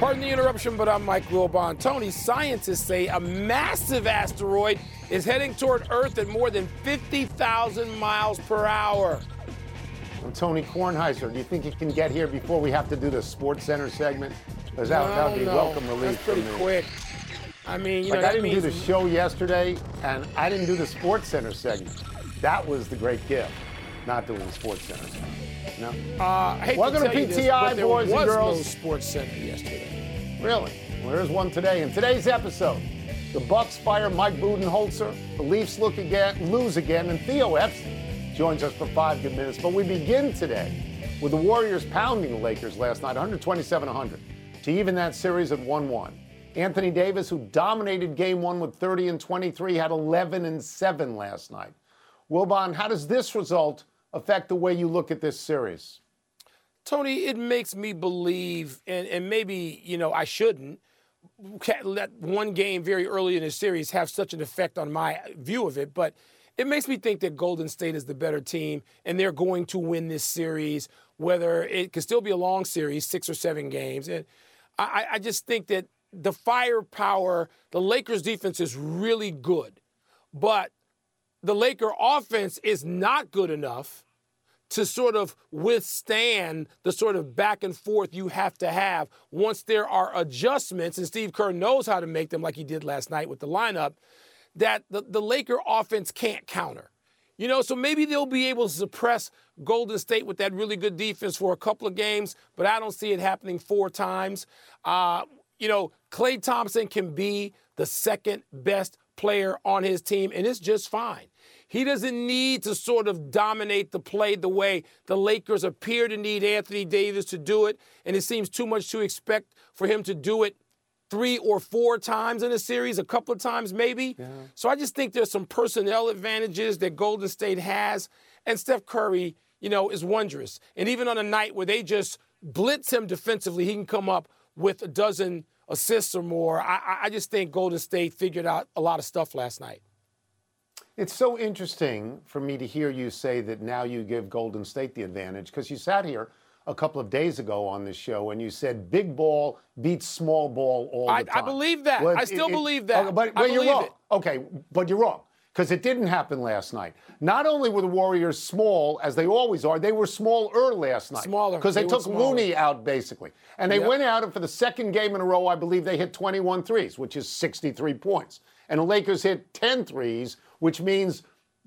Pardon the interruption, but I'm Mike Wilbon. Tony, scientists say a massive asteroid is heading toward Earth at more than 50,000 miles per hour. I'm Tony Kornheiser. Do you think you can get here before we have to do the Sports Center segment? Because that, No, that would be no. welcome relief That's pretty quick. I mean, you Like know, I didn't do the show yesterday, and I didn't do the Sports Center segment. That was the great gift, not doing the Sports Center segment. No, Uh, Welcome to to this, PTI, there boys and was girls. no Sports Center yesterday. Really. Well, there's one today. In today's episode, the Bucks fire Mike Budenholzer, the Leafs look again, lose again, and Theo Epstein joins us for five good minutes. But we begin today with the Warriors pounding the Lakers last night, 127-100, to even that series at 1-1. Anthony Davis, who dominated Game One with 30 and 23, had 11 and 7 last night. Wilbon, how does this result affect the way you look at this series? Tony, it makes me believe, and, and maybe, you know, I shouldn't let one game very early in the series have such an effect on my view of it, but it makes me think that Golden State is the better team and they're going to win this series, whether it could still be a long series, six or seven games. And I, I just think that the firepower, the Lakers defense is really good, but the Laker offense is not good enough to sort of withstand the sort of back and forth you have to have once there are adjustments, and Steve Kerr knows how to make them like he did last night with the lineup, that the, the Laker offense can't counter. You know, so maybe they'll be able to suppress Golden State with that really good defense for a couple of games, but I don't see it happening four times. Uh, you know, Klay Thompson can be the second best player on his team, and it's just fine. He doesn't need to sort of dominate the play the way the Lakers appear to need Anthony Davis to do it, and it seems too much to expect for him to do it three or four times in a series, a couple of times maybe. So I just think there's some personnel advantages that Golden State has, and Steph Curry, you know, is wondrous. And even on a night where they just blitz him defensively, he can come up with a dozen assists or more. I, I- I just think Golden State figured out a lot of stuff last night. It's so interesting for me to hear you say that now you give Golden State the advantage because you sat here a couple of days ago on this show and you said big ball beats small ball all the I- time. I believe that. I still believe that. but but you're wrong. it. Okay, but you're wrong because it didn't happen last night. Not only were the Warriors small as they always are, they were smaller last night. Smaller. because they, They took. Looney out basically, and they Yep. went out and for the second game in a row, I believe they hit 21 threes, which is 63 points, and the Lakers hit 10 threes, which means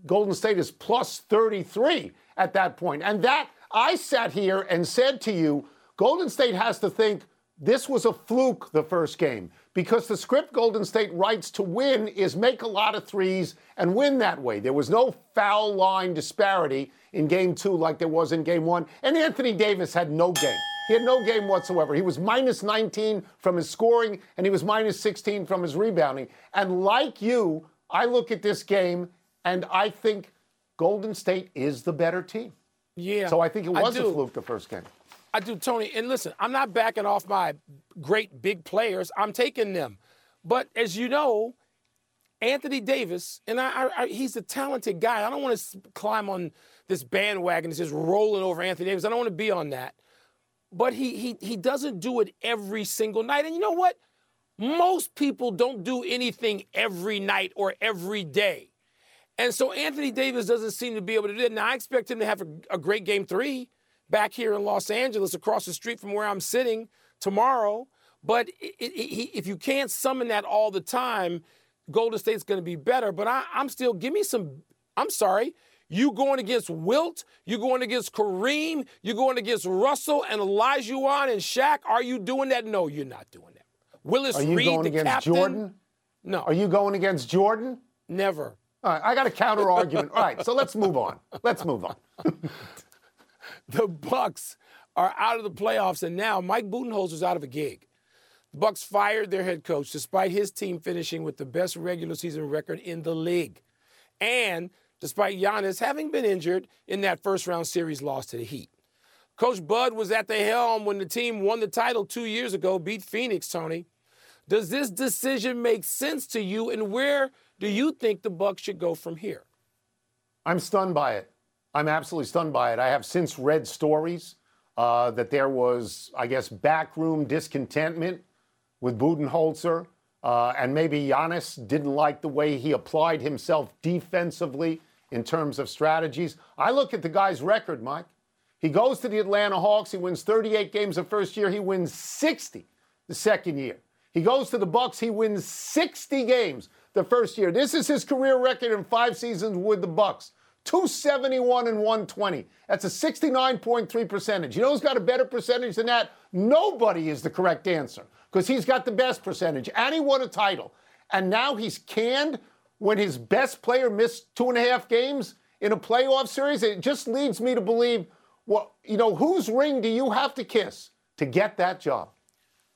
Golden State is plus 33 at that point. And that, I sat here and said to you, Golden State has to think this was a fluke the first game because the script Golden State writes to win is make a lot of threes and win that way. There was no foul line disparity in game two like there was in game one. And Anthony Davis had no game. He had no game whatsoever. He was minus 19 from his scoring and he was minus 16 from his rebounding. And like you, I look at this game and I think Golden State is the better team. Yeah. So I think it was a fluke the first game. I do, Tony. And listen, I'm not backing off my great big players. I'm taking them. But as you know, Anthony Davis, and I, I, I he's a talented guy. I don't want to climb on this bandwagon that's just rolling over Anthony Davis. I don't want to be on that. But he he he doesn't do it every single night. And you know what? Most people don't do anything every night or every day. And so Anthony Davis doesn't seem to be able to do it. Now I expect him to have a, a great game three back here in Los Angeles, across the street from where I'm sitting tomorrow. But it, it, he, if you can't summon that all the time, Golden State's going to be better. But I, I'm still give me some. I'm sorry. You going against Wilt? You going against Kareem? You going against Russell and Olajuwon and Shaq? Are you doing that? No, you're not doing that. Willis Are you Reed, going against captain? Jordan? No, Are you going against Jordan? never. All right, I got a counter argument. All right, so let's move on. Let's move on. the Bucks are out of the playoffs, and now Mike Budenholzer's out of a gig. The Bucks fired their head coach despite his team finishing with the best regular season record in the league. And despite Giannis having been injured in that first round series loss to the Heat. Coach Bud was at the helm when the team won the title two years ago, beat Phoenix, Tony. Does this decision make sense to you, and where do you think the Bucks should go from here? I'm stunned by it. I'm absolutely stunned by it. I have since read stories uh, that there was, I guess, backroom discontentment with Budenholzer, uh, and maybe Giannis didn't like the way he applied himself defensively in terms of strategies. I look at the guy's record, Mike. He goes to the Atlanta Hawks. He wins 38 games the first year. He wins 60 the second year. He goes to the Bucks. He wins 60 games the first year. This is his career record in five seasons with the Bucks. 271 and 120. That's a 69.3 percentage. You know who's got a better percentage than that? Nobody is the correct answer because he's got the best percentage and he won a title. And now he's canned when his best player missed two and a half games in a playoff series. It just leads me to believe, well, you know, whose ring do you have to kiss to get that job?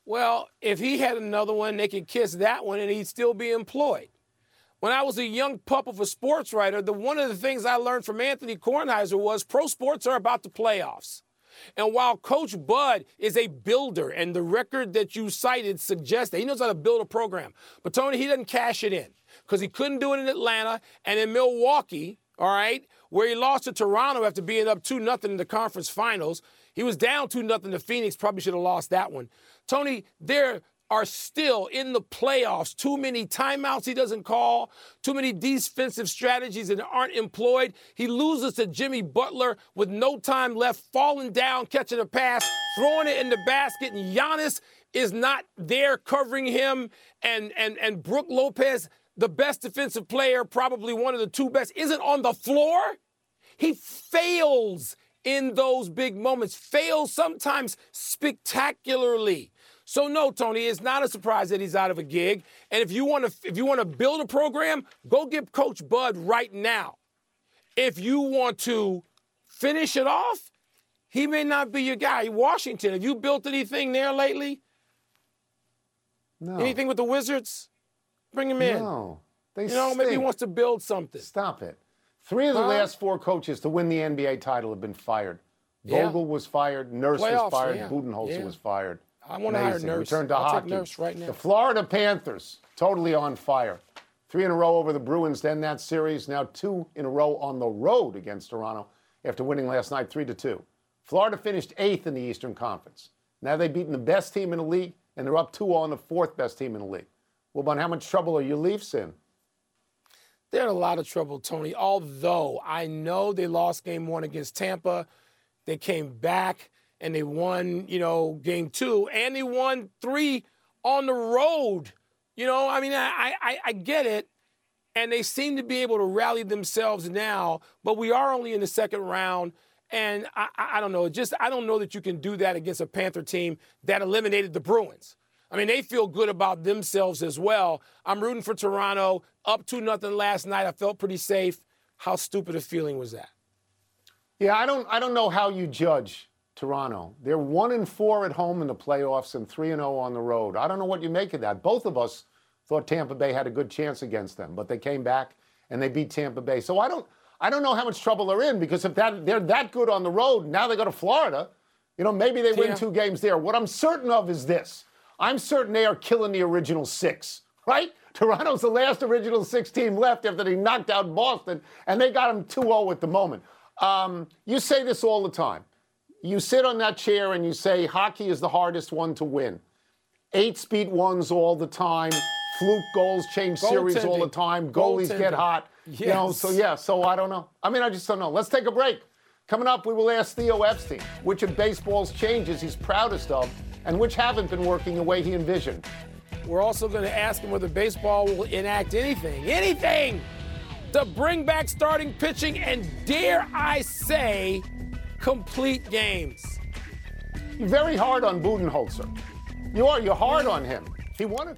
Well, if he had another one, they could kiss that one and he'd still be employed. When I was a young pup of a sports writer, the one of the things I learned from Anthony Kornheiser was pro sports are about the playoffs. And while Coach Bud is a builder, and the record that you cited suggests that he knows how to build a program, but Tony, he doesn't cash it in because he couldn't do it in Atlanta and in Milwaukee, all right, where he lost to Toronto after being up 2 0 in the conference finals. He was down 2 0 to Phoenix, probably should have lost that one. Tony, there are still in the playoffs. Too many timeouts he doesn't call, too many defensive strategies that aren't employed. He loses to Jimmy Butler with no time left, falling down, catching a pass, throwing it in the basket, and Giannis is not there covering him. And and and Brook Lopez, the best defensive player, probably one of the two best, isn't on the floor. He fails in those big moments, fails sometimes spectacularly. So no, Tony, it's not a surprise that he's out of a gig. And if you want to if you want to build a program, go get Coach Bud right now. If you want to finish it off, he may not be your guy. Washington, have you built anything there lately? No. Anything with the Wizards? Bring him in. No. They you know, maybe he wants to build something. Stop it. Three of the Huh? last four coaches to win the NBA title have been fired. Yeah. Vogel was fired. Nurse Playoffs, was fired. yeah. Budenholzer Yeah. was fired. I wanna hire Amazing. Nurse. Return to I'll take hockey. Nurse right now. The Florida Panthers, totally on fire. Three in a row over the Bruins to end that series. Now two in a row on the road against Toronto after winning last night three to two. Florida finished eighth in the Eastern Conference. Now they've beaten the best team in the league, and they're up 2 on the fourth best team in the league. Well, about how much trouble are your Leafs in? They're in a lot of trouble, Tony. Although I know they lost game one against Tampa, they came back and they won, you know, game two, and they won three on the road. You know, I mean, I, I, I get it. And they seem to be able to rally themselves now, but we are only in the second round. And I, I don't know, just I don't know that you can do that against a Panther team that eliminated the Bruins. I mean, they feel good about themselves as well. I'm rooting for Toronto. Up 2 nothing last night. I felt pretty safe. How stupid a feeling was that? Yeah, I don't I don't know how you judge Toronto. They're one and four at home in the playoffs and three and zero on the road. I don't know what you make of that. Both of us thought Tampa Bay had a good chance against them, but they came back and they beat Tampa Bay. So I don't I don't know how much trouble they're in because if that they're that good on the road, now they go to Florida. You know, maybe they win Yeah. two games there. What I'm certain of is this. I'm certain they are killing the original six, right? Toronto's the last original six team left after they knocked out Boston, and they got them 2 0 at the moment. Um, you say this all the time. You sit on that chair and you say hockey is the hardest one to win. Eight speed ones all the time. Fluke goals change series all the time. Goalies get hot. You know, so yeah, so I don't know. I mean, I just don't know. Let's take a break. Coming up, we will ask Theo Epstein which of baseball's changes he's proudest of and which haven't been working the way he envisioned. We're also going to ask him whether baseball will enact anything, anything, to bring back starting pitching and, dare I say, complete games. You're very hard on Budenholzer. You are. You're hard on him. He wanted.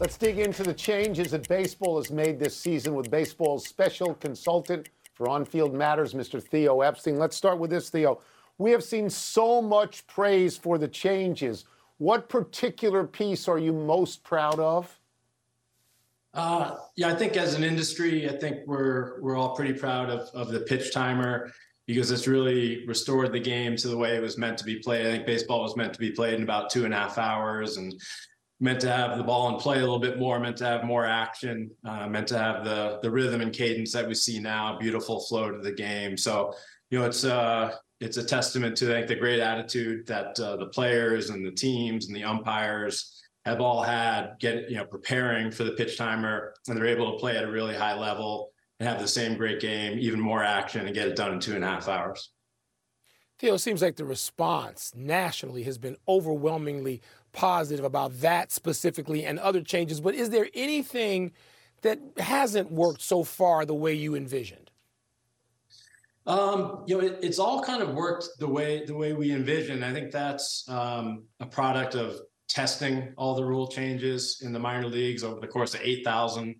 Let's dig into the changes that baseball has made this season with baseball's special consultant for on field matters, Mr. Theo Epstein. Let's start with this, Theo. We have seen so much praise for the changes. What particular piece are you most proud of? Uh, yeah, I think as an industry, I think we're we're all pretty proud of of the pitch timer because it's really restored the game to the way it was meant to be played. I think baseball was meant to be played in about two and a half hours, and meant to have the ball and play a little bit more, meant to have more action, uh, meant to have the the rhythm and cadence that we see now, beautiful flow to the game. So, you know, it's uh it's a testament to think the great attitude that uh, the players and the teams and the umpires have all had get you know preparing for the pitch timer and they're able to play at a really high level and have the same great game, even more action, and get it done in two and a half hours. Theo, it seems like the response nationally has been overwhelmingly positive about that specifically and other changes. But is there anything that hasn't worked so far the way you envisioned? Um, you know, it, it's all kind of worked the way the way we envisioned. I think that's um, a product of testing all the rule changes in the minor leagues over the course of 8,000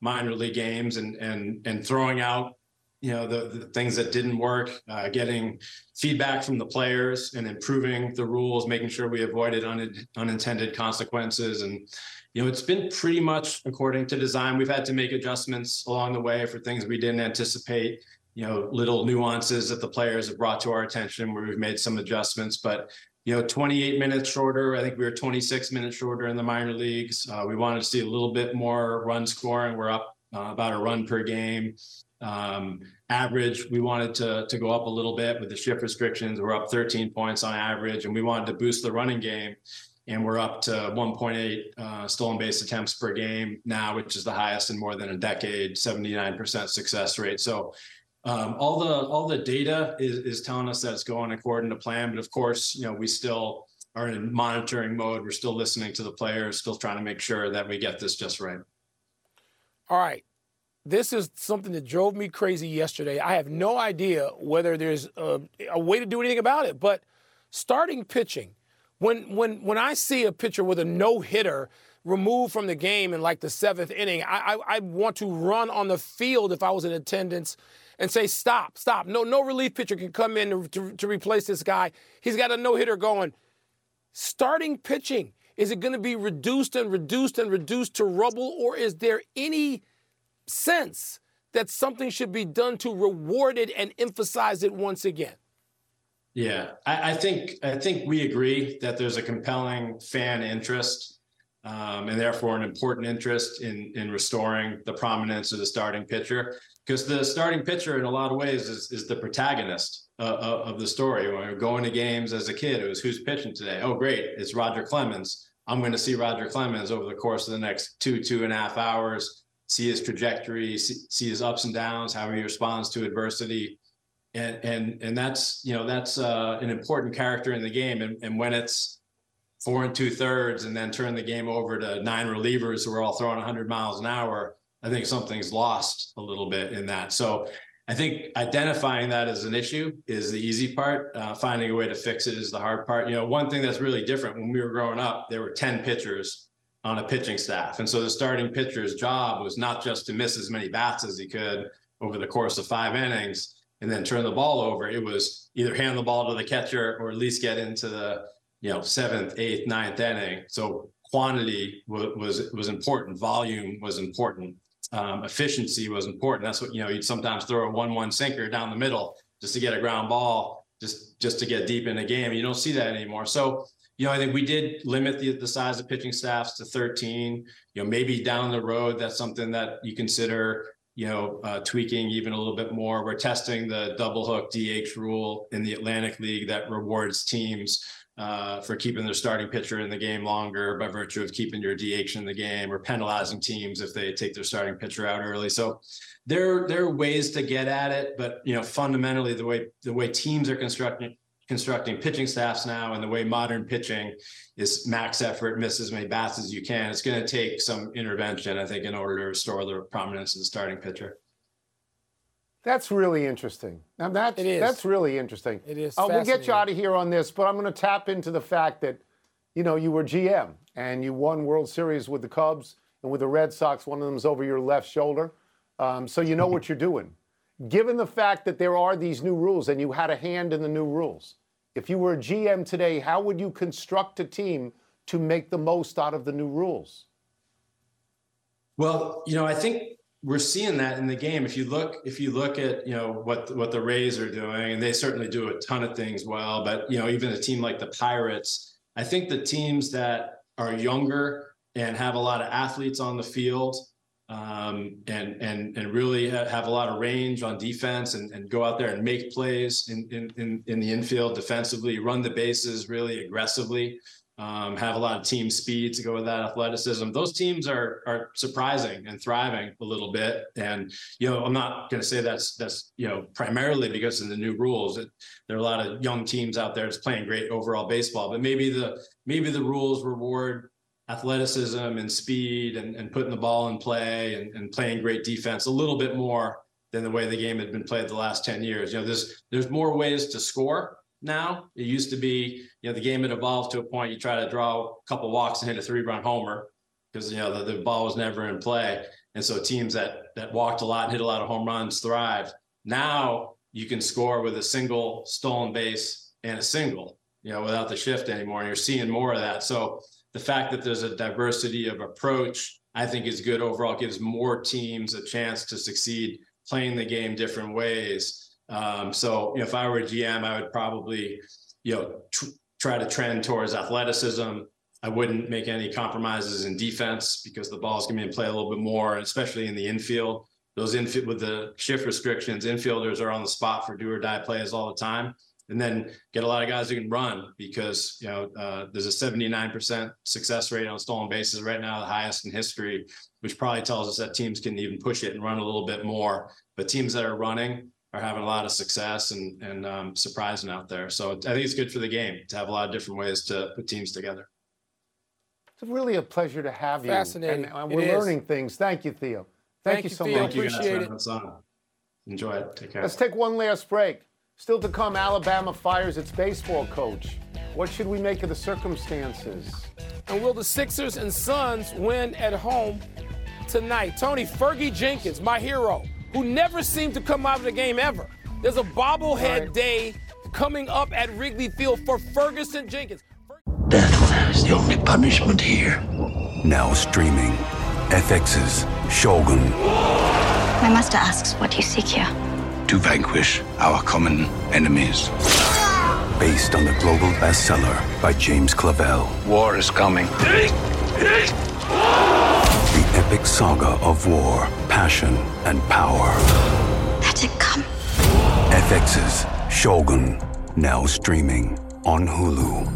minor league games and and and throwing out you know the, the things that didn't work uh, getting feedback from the players and improving the rules making sure we avoided un- unintended consequences. And you know it's been pretty much according to design. We've had to make adjustments along the way for things we didn't anticipate you know little nuances that the players have brought to our attention where we've made some adjustments. But you know 28 minutes shorter i think we were 26 minutes shorter in the minor leagues. Uh, we wanted to see a little bit more run scoring. We're up uh, about a run per game um, average, we wanted to to go up a little bit with the shift restrictions. We're up 13 points on average, and we wanted to boost the running game. And we're up to 1.8 uh, stolen base attempts per game now, which is the highest in more than a decade, 79% success rate. So um, all the all the data is, is telling us that it's going according to plan. But of course, you know, we still are in monitoring mode. We're still listening to the players, still trying to make sure that we get this just right. All right this is something that drove me crazy yesterday. I have no idea whether there's a, a, way to do anything about it, but starting pitching, when when when I see a pitcher with a no hitter removed from the game in like the seventh inning, I, I, I want to run on the field if I was in attendance and say stop, stop. No no relief pitcher can come in to, to, to replace this guy. He's got a no hitter going. Starting pitching is it going to be reduced and reduced and reduced to rubble, or is there any sense that something should be done to reward it and emphasize it once again. Yeah, I, I think I think we agree that there's a compelling fan interest um, and therefore an important interest in in restoring the prominence of the starting pitcher because the starting pitcher in a lot of ways is, is the protagonist uh, of the story. When we are going to games as a kid, it was who's pitching today. Oh, great, it's Roger Clemens. I'm going to see Roger Clemens over the course of the next two two and a half hours see his trajectory, see, see his ups and downs, how he responds to adversity. And, and, and that's, you know, that's uh, an important character in the game. And, and when it's four and two thirds and then turn the game over to nine relievers who are all throwing 100 miles an hour, I think something's lost a little bit in that. So I think identifying that as an issue is the easy part. Uh, finding a way to fix it is the hard part. You know, one thing that's really different when we were growing up, there were 10 pitchers on a pitching staff. And so the starting pitcher's job was not just to miss as many bats as he could over the course of five innings. and then turn the ball over. It was either hand the ball to the catcher or at least get into the you know seventh, eighth, ninth inning. So quantity was was, was important, volume was important, um, efficiency was important. That's what you know. You'd sometimes throw a one-one sinker down the middle just to get a ground ball, just just to get deep in the game. You don't see that anymore. So you know, I think we did limit the, the size of pitching staffs to 13. You know, maybe down the road, that's something that you consider, you know, uh, tweaking even a little bit more. We're testing the double hook DH rule in the Atlantic League that rewards teams uh, for keeping their starting pitcher in the game longer by virtue of keeping your DH in the game or penalizing teams if they take their starting pitcher out early. So there, there are ways to get at it, but you know, fundamentally the way the way teams are constructing constructing pitching staffs now and the way modern pitching is max effort, miss as many bats as you can, it's going to take some intervention, I think, in order to restore the prominence of the starting pitcher. That's really interesting. Now that's It is. that's really interesting. It is Uh, we'll get you out of here on this, but I'm going to tap into the fact that, you know, you were GM and you won World Series with the Cubs and with the Red Sox. One of them's over your left shoulder, um, so you know what you're doing. Given the fact that there are these new rules and you had a hand in the new rules, if you were a GM today, how would you construct a team to make the most out of the new rules? Well, you know, I think we're seeing that in the game. If you look, if you look at you know what what the Rays are doing, and they certainly do a ton of things well. But you know, even a team like the Pirates, I think the teams that are younger and have a lot of athletes on the field, um, and and and really have a lot of range on defense, and, and go out there and make plays in in in, in the infield defensively, run the bases really aggressively um, have a lot of team speed to go with that athleticism. Those teams are are surprising and thriving a little bit. And you know, I'm not going to say that's that's you know primarily because of the new rules. It, there are a lot of young teams out there that's playing great overall baseball, but maybe the maybe the rules reward athleticism and speed and, and putting the ball in play and, and playing great defense a little bit more than the way the game had been played the last 10 years. You know, there's there's more ways to score now. It used to be, you know, the game had evolved to a point you try to draw a couple walks and hit a three run homer because you know the, the ball was never in play. And so teams that that walked a lot and hit a lot of home runs thrived. Now you can score with a single stolen base and a single, you know, without the shift anymore. And you're seeing more of that. So the fact that there's a diversity of approach, I think is good overall, gives more teams a chance to succeed playing the game different ways. Um, so, if I were a GM, I would probably, you know, tr- try to trend towards athleticism. I wouldn't make any compromises in defense because the ball's going to be in play a little bit more, especially in the infield. Those infield with the shift restrictions, infielders are on the spot for do or die plays all the time. And then get a lot of guys who can run because you know uh, there's a 79% success rate on stolen bases right now, the highest in history, which probably tells us that teams can even push it and run a little bit more. But teams that are running are having a lot of success and and um, surprising out there. So I think it's good for the game to have a lot of different ways to put teams together. It's really a pleasure to have you. Fascinating. And, we're is. learning things. Thank you, Theo. Thank, Thank you you, so Theo. much. Thank you guys Appreciate for it. having us on. Enjoy it. Take care. Let's take one last break. Still to come, Alabama fires its baseball coach. What should we make of the circumstances? And will the Sixers and Suns win at home tonight? Tony Fergie Jenkins, my hero, who never seemed to come out of the game ever. There's a bobblehead Right. day coming up at Wrigley Field for Ferguson Jenkins. Death is the only punishment here. Now streaming. FX's Shogun. My master asks what you seek here. To vanquish our common enemies. Based on the global bestseller by James Clavell. War is coming. The epic saga of war, passion, and power. Let it come. FX's Shogun. Now streaming on Hulu.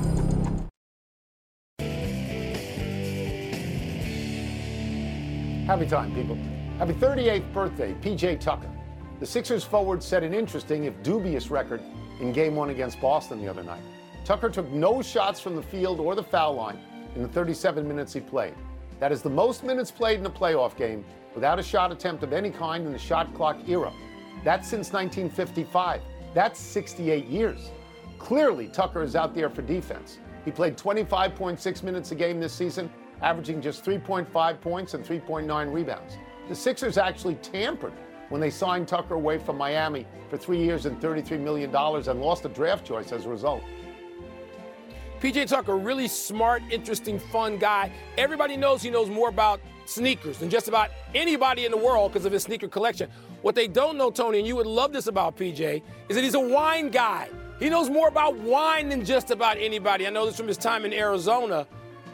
Happy time, people. Happy 38th birthday, PJ Tucker. The Sixers forward set an interesting, if dubious, record in game one against Boston the other night. Tucker took no shots from the field or the foul line in the 37 minutes he played. That is the most minutes played in a playoff game without a shot attempt of any kind in the shot clock era. That's since 1955. That's 68 years. Clearly, Tucker is out there for defense. He played 25.6 minutes a game this season, averaging just 3.5 points and 3.9 rebounds. The Sixers actually tampered when they signed Tucker away from Miami for three years and $33 million and lost a draft choice as a result. PJ Tucker, really smart, interesting, fun guy. Everybody knows he knows more about sneakers than just about anybody in the world because of his sneaker collection. What they don't know, Tony, and you would love this about PJ, is that he's a wine guy. He knows more about wine than just about anybody. I know this from his time in Arizona.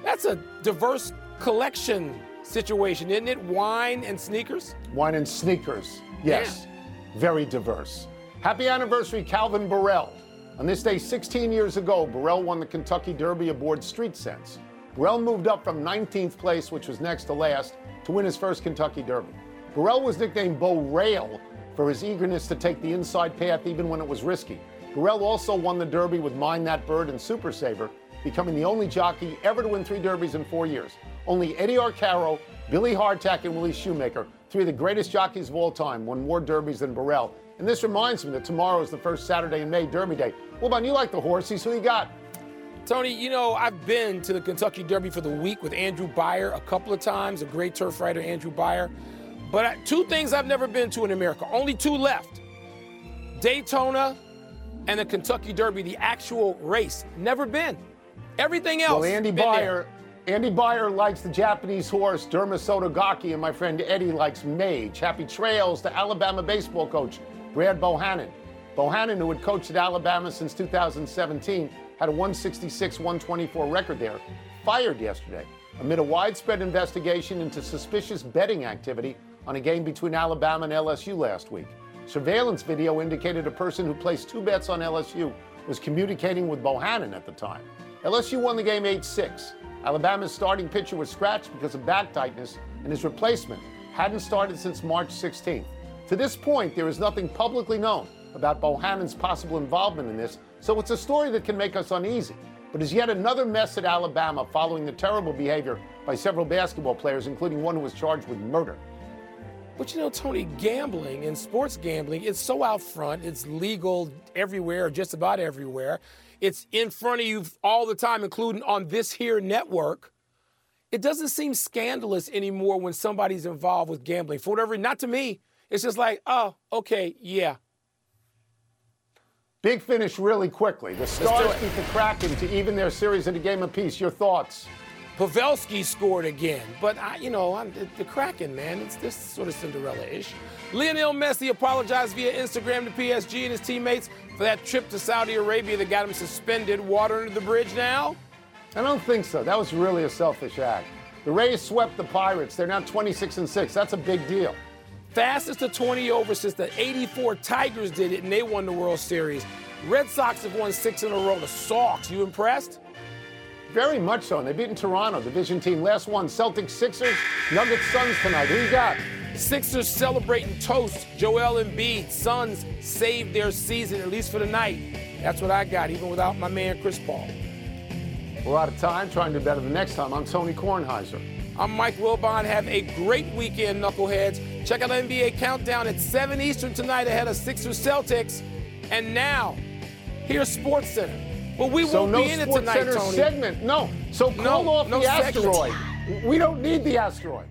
That's a diverse collection situation, isn't it? Wine and sneakers? Wine and sneakers, yes. Yeah. Very diverse. Happy anniversary, Calvin Borel. On this day 16 years ago, Borel won the Kentucky Derby aboard Street Sense. Borel moved up from 19th place, which was next to last, to win his first Kentucky Derby. Borel was nicknamed Bo Rail for his eagerness to take the inside path even when it was risky. Borel also won the Derby with Mind That Bird and Super Saver, becoming the only jockey ever to win three Derbies in four years. Only Eddie Arcaro, Billy Hartack, and Willie Shoemaker, three of the greatest jockeys of all time, won more Derbies than Borel. And this reminds me that tomorrow is the first Saturday in May, Derby Day. What about you like the horses? Who you got? Tony, you know, I've been to the Kentucky Derby for the week with Andrew Beyer a couple of times, a great turf rider, Andrew Beyer. But two things I've never been to in America, only two left Daytona and the Kentucky Derby, the actual race. Never been. Everything else. Well, Andy Beyer. Andy Beyer likes the Japanese horse Derma Sotogake, and my friend Eddie likes Mage. Happy trails to Alabama baseball coach Brad Bohannon. Bohannon, who had coached at Alabama since 2017, had a 166 124 record there, fired yesterday amid a widespread investigation into suspicious betting activity on a game between Alabama and LSU last week. Surveillance video indicated a person who placed two bets on LSU was communicating with Bohannon at the time. LSU won the game 8 6. Alabama's starting pitcher was scratched because of back tightness, and his replacement hadn't started since March 16th. To this point, there is nothing publicly known about Bohannon's possible involvement in this, so it's a story that can make us uneasy, but is yet another mess at Alabama following the terrible behavior by several basketball players, including one who was charged with murder. But you know, Tony, gambling and sports gambling, it's so out front. It's legal everywhere, just about everywhere. It's in front of you all the time, including on this here network. It doesn't seem scandalous anymore when somebody's involved with gambling. For whatever, not to me. It's just like, oh, okay, yeah, Big finish really quickly. The Stars beat the Kraken to even their series in a game apiece. Your thoughts? Pavelski scored again, but I, you know, I'm, the, the Kraken, man, it's this sort of Cinderella-ish. Lionel Messi apologized via Instagram to PSG and his teammates for that trip to Saudi Arabia that got him suspended. Water under the bridge now? I don't think so. That was really a selfish act. The Rays swept the Pirates. They're now 26 and 6. That's a big deal. Fastest to 20 over since the 84 Tigers did it, and they won the World Series. Red Sox have won six in a row. The Sox, you impressed? Very much so. And they beat in Toronto, division team. Last one, Celtics, Sixers, Nuggets, Suns tonight. Who you got? Sixers celebrating toast. Joel Embiid. Suns saved their season, at least for the night. That's what I got, even without my man Chris Paul. We're out of time. Trying to do better the next time. I'm Tony Kornheiser. I'm Mike Wilbon. Have a great weekend, Knuckleheads. Check out the NBA Countdown at 7 Eastern tonight ahead of Sixers Celtics. And now, here's Sports Center. But we so won't no be in it tonight, Center Tony. segment. No. So call no, off no the asteroid. We don't need the asteroid.